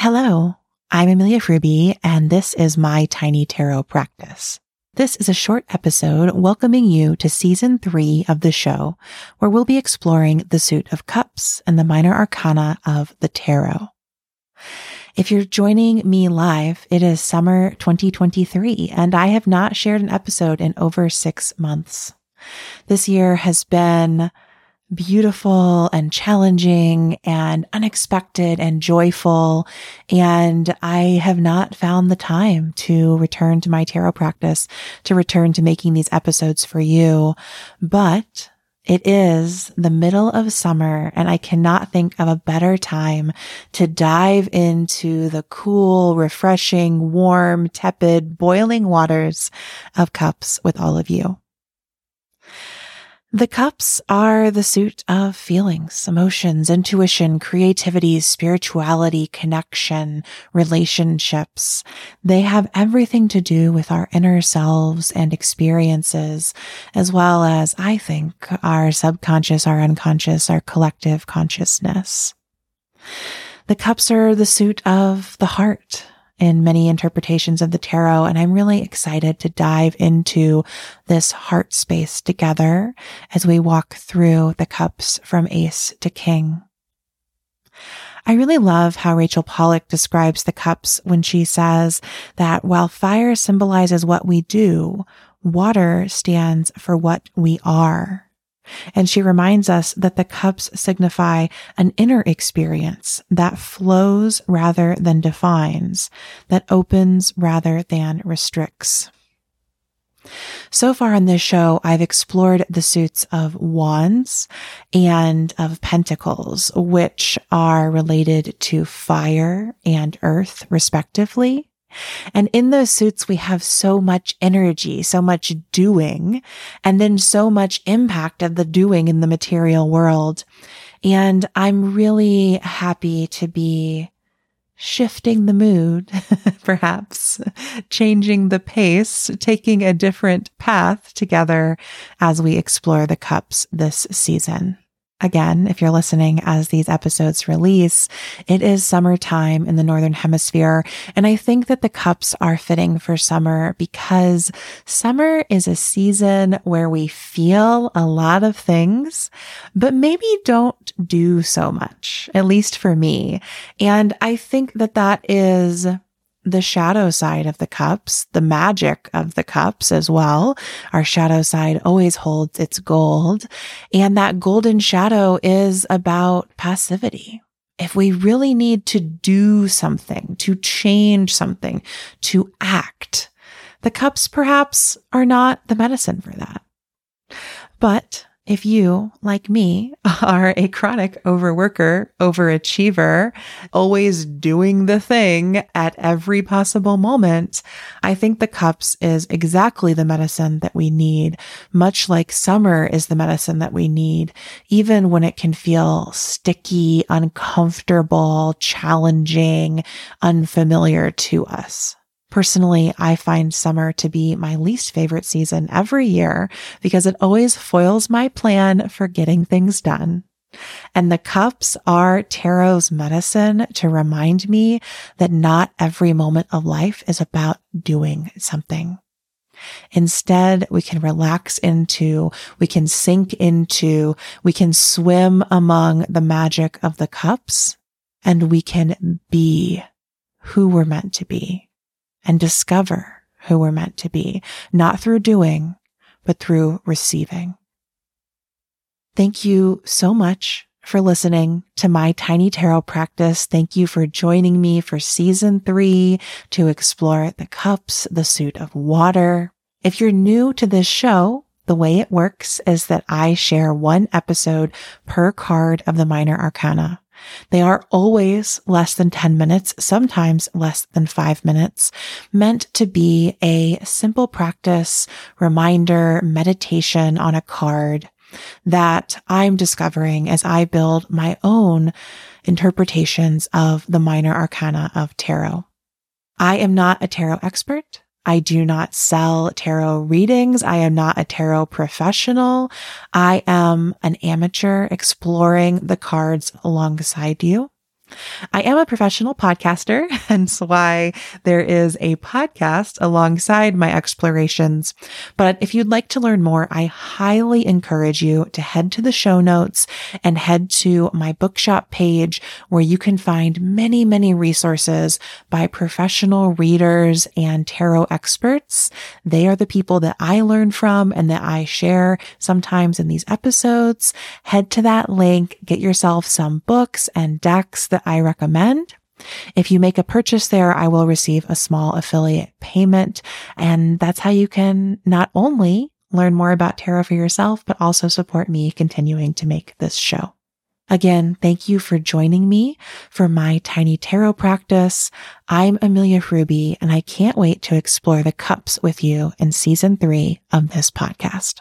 Hello, I'm Amelia Ruby, and this is my tiny tarot practice. This is a short episode welcoming you to season three of the show, where we'll be exploring the suit of cups and the minor arcana of the tarot. If you're joining me live, it is summer 2023, and I have not shared an episode in over six months. This year has been beautiful and challenging and unexpected and joyful. And I have not found the time to return to my tarot practice, to return to making these episodes for you. But it is the middle of summer and I cannot think of a better time to dive into the cool, refreshing, warm, tepid, boiling waters of cups with all of you. The cups are the suit of feelings, emotions, intuition, creativity, spirituality, connection, relationships. They have everything to do with our inner selves and experiences, as well as, I think, our subconscious, our unconscious, our collective consciousness. The cups are the suit of the heart, in many interpretations of the tarot. And I'm really excited to dive into this heart space together as we walk through the cups from ace to king. I really love how Rachel Pollack describes the cups when she says that while fire symbolizes what we do, water stands for what we are. And she reminds us that the cups signify an inner experience that flows rather than defines, that opens rather than restricts. So far in this show, I've explored the suits of wands and of pentacles, which are related to fire and earth, respectively. And in those suits, we have so much energy, so much doing, and then so much impact of the doing in the material world. And I'm really happy to be shifting the mood, perhaps changing the pace, taking a different path together as we explore the cups this season. Again, if you're listening as these episodes release, it is summertime in the Northern Hemisphere. And I think that the cups are fitting for summer because summer is a season where we feel a lot of things, but maybe don't do so much, at least for me. And I think that that is the shadow side of the cups, the magic of the cups as well. Our shadow side always holds its gold. And that golden shadow is about passivity. If we really need to do something, to change something, to act, the cups perhaps are not the medicine for that. But if you, like me, are a chronic overworker, overachiever, always doing the thing at every possible moment, I think the cups is exactly the medicine that we need, much like summer is the medicine that we need, even when it can feel sticky, uncomfortable, challenging, unfamiliar to us. Personally, I find summer to be my least favorite season every year because it always foils my plan for getting things done. And the cups are tarot's medicine to remind me that not every moment of life is about doing something. Instead, we can relax into, we can sink into, we can swim among the magic of the cups and we can be who we're meant to be and discover who we're meant to be, not through doing, but through receiving. Thank you so much for listening to my tiny tarot practice. Thank you for joining me for season three to explore the cups, the suit of water. If you're new to this show, the way it works is that I share one episode per card of the minor arcana. They are always less than 10 minutes, sometimes less than five minutes, meant to be a simple practice, reminder, meditation on a card that I'm discovering as I build my own interpretations of the minor arcana of tarot. I am not a tarot expert. I do not sell tarot readings. I am not a tarot professional. I am an amateur exploring the cards alongside you. I am a professional podcaster, hence why there is a podcast alongside my explorations. But if you'd like to learn more, I highly encourage you to head to the show notes and head to my bookshop page where you can find many, many resources by professional readers and tarot experts. They are the people that I learn from and that I share sometimes in these episodes. Head to that link, get yourself some books and decks that I recommend. If you make a purchase there, I will receive a small affiliate payment. And that's how you can not only learn more about tarot for yourself, but also support me continuing to make this show. Again, thank you for joining me for my tiny tarot practice. I'm Amelia Ruby, and I can't wait to explore the cups with you in season three of this podcast.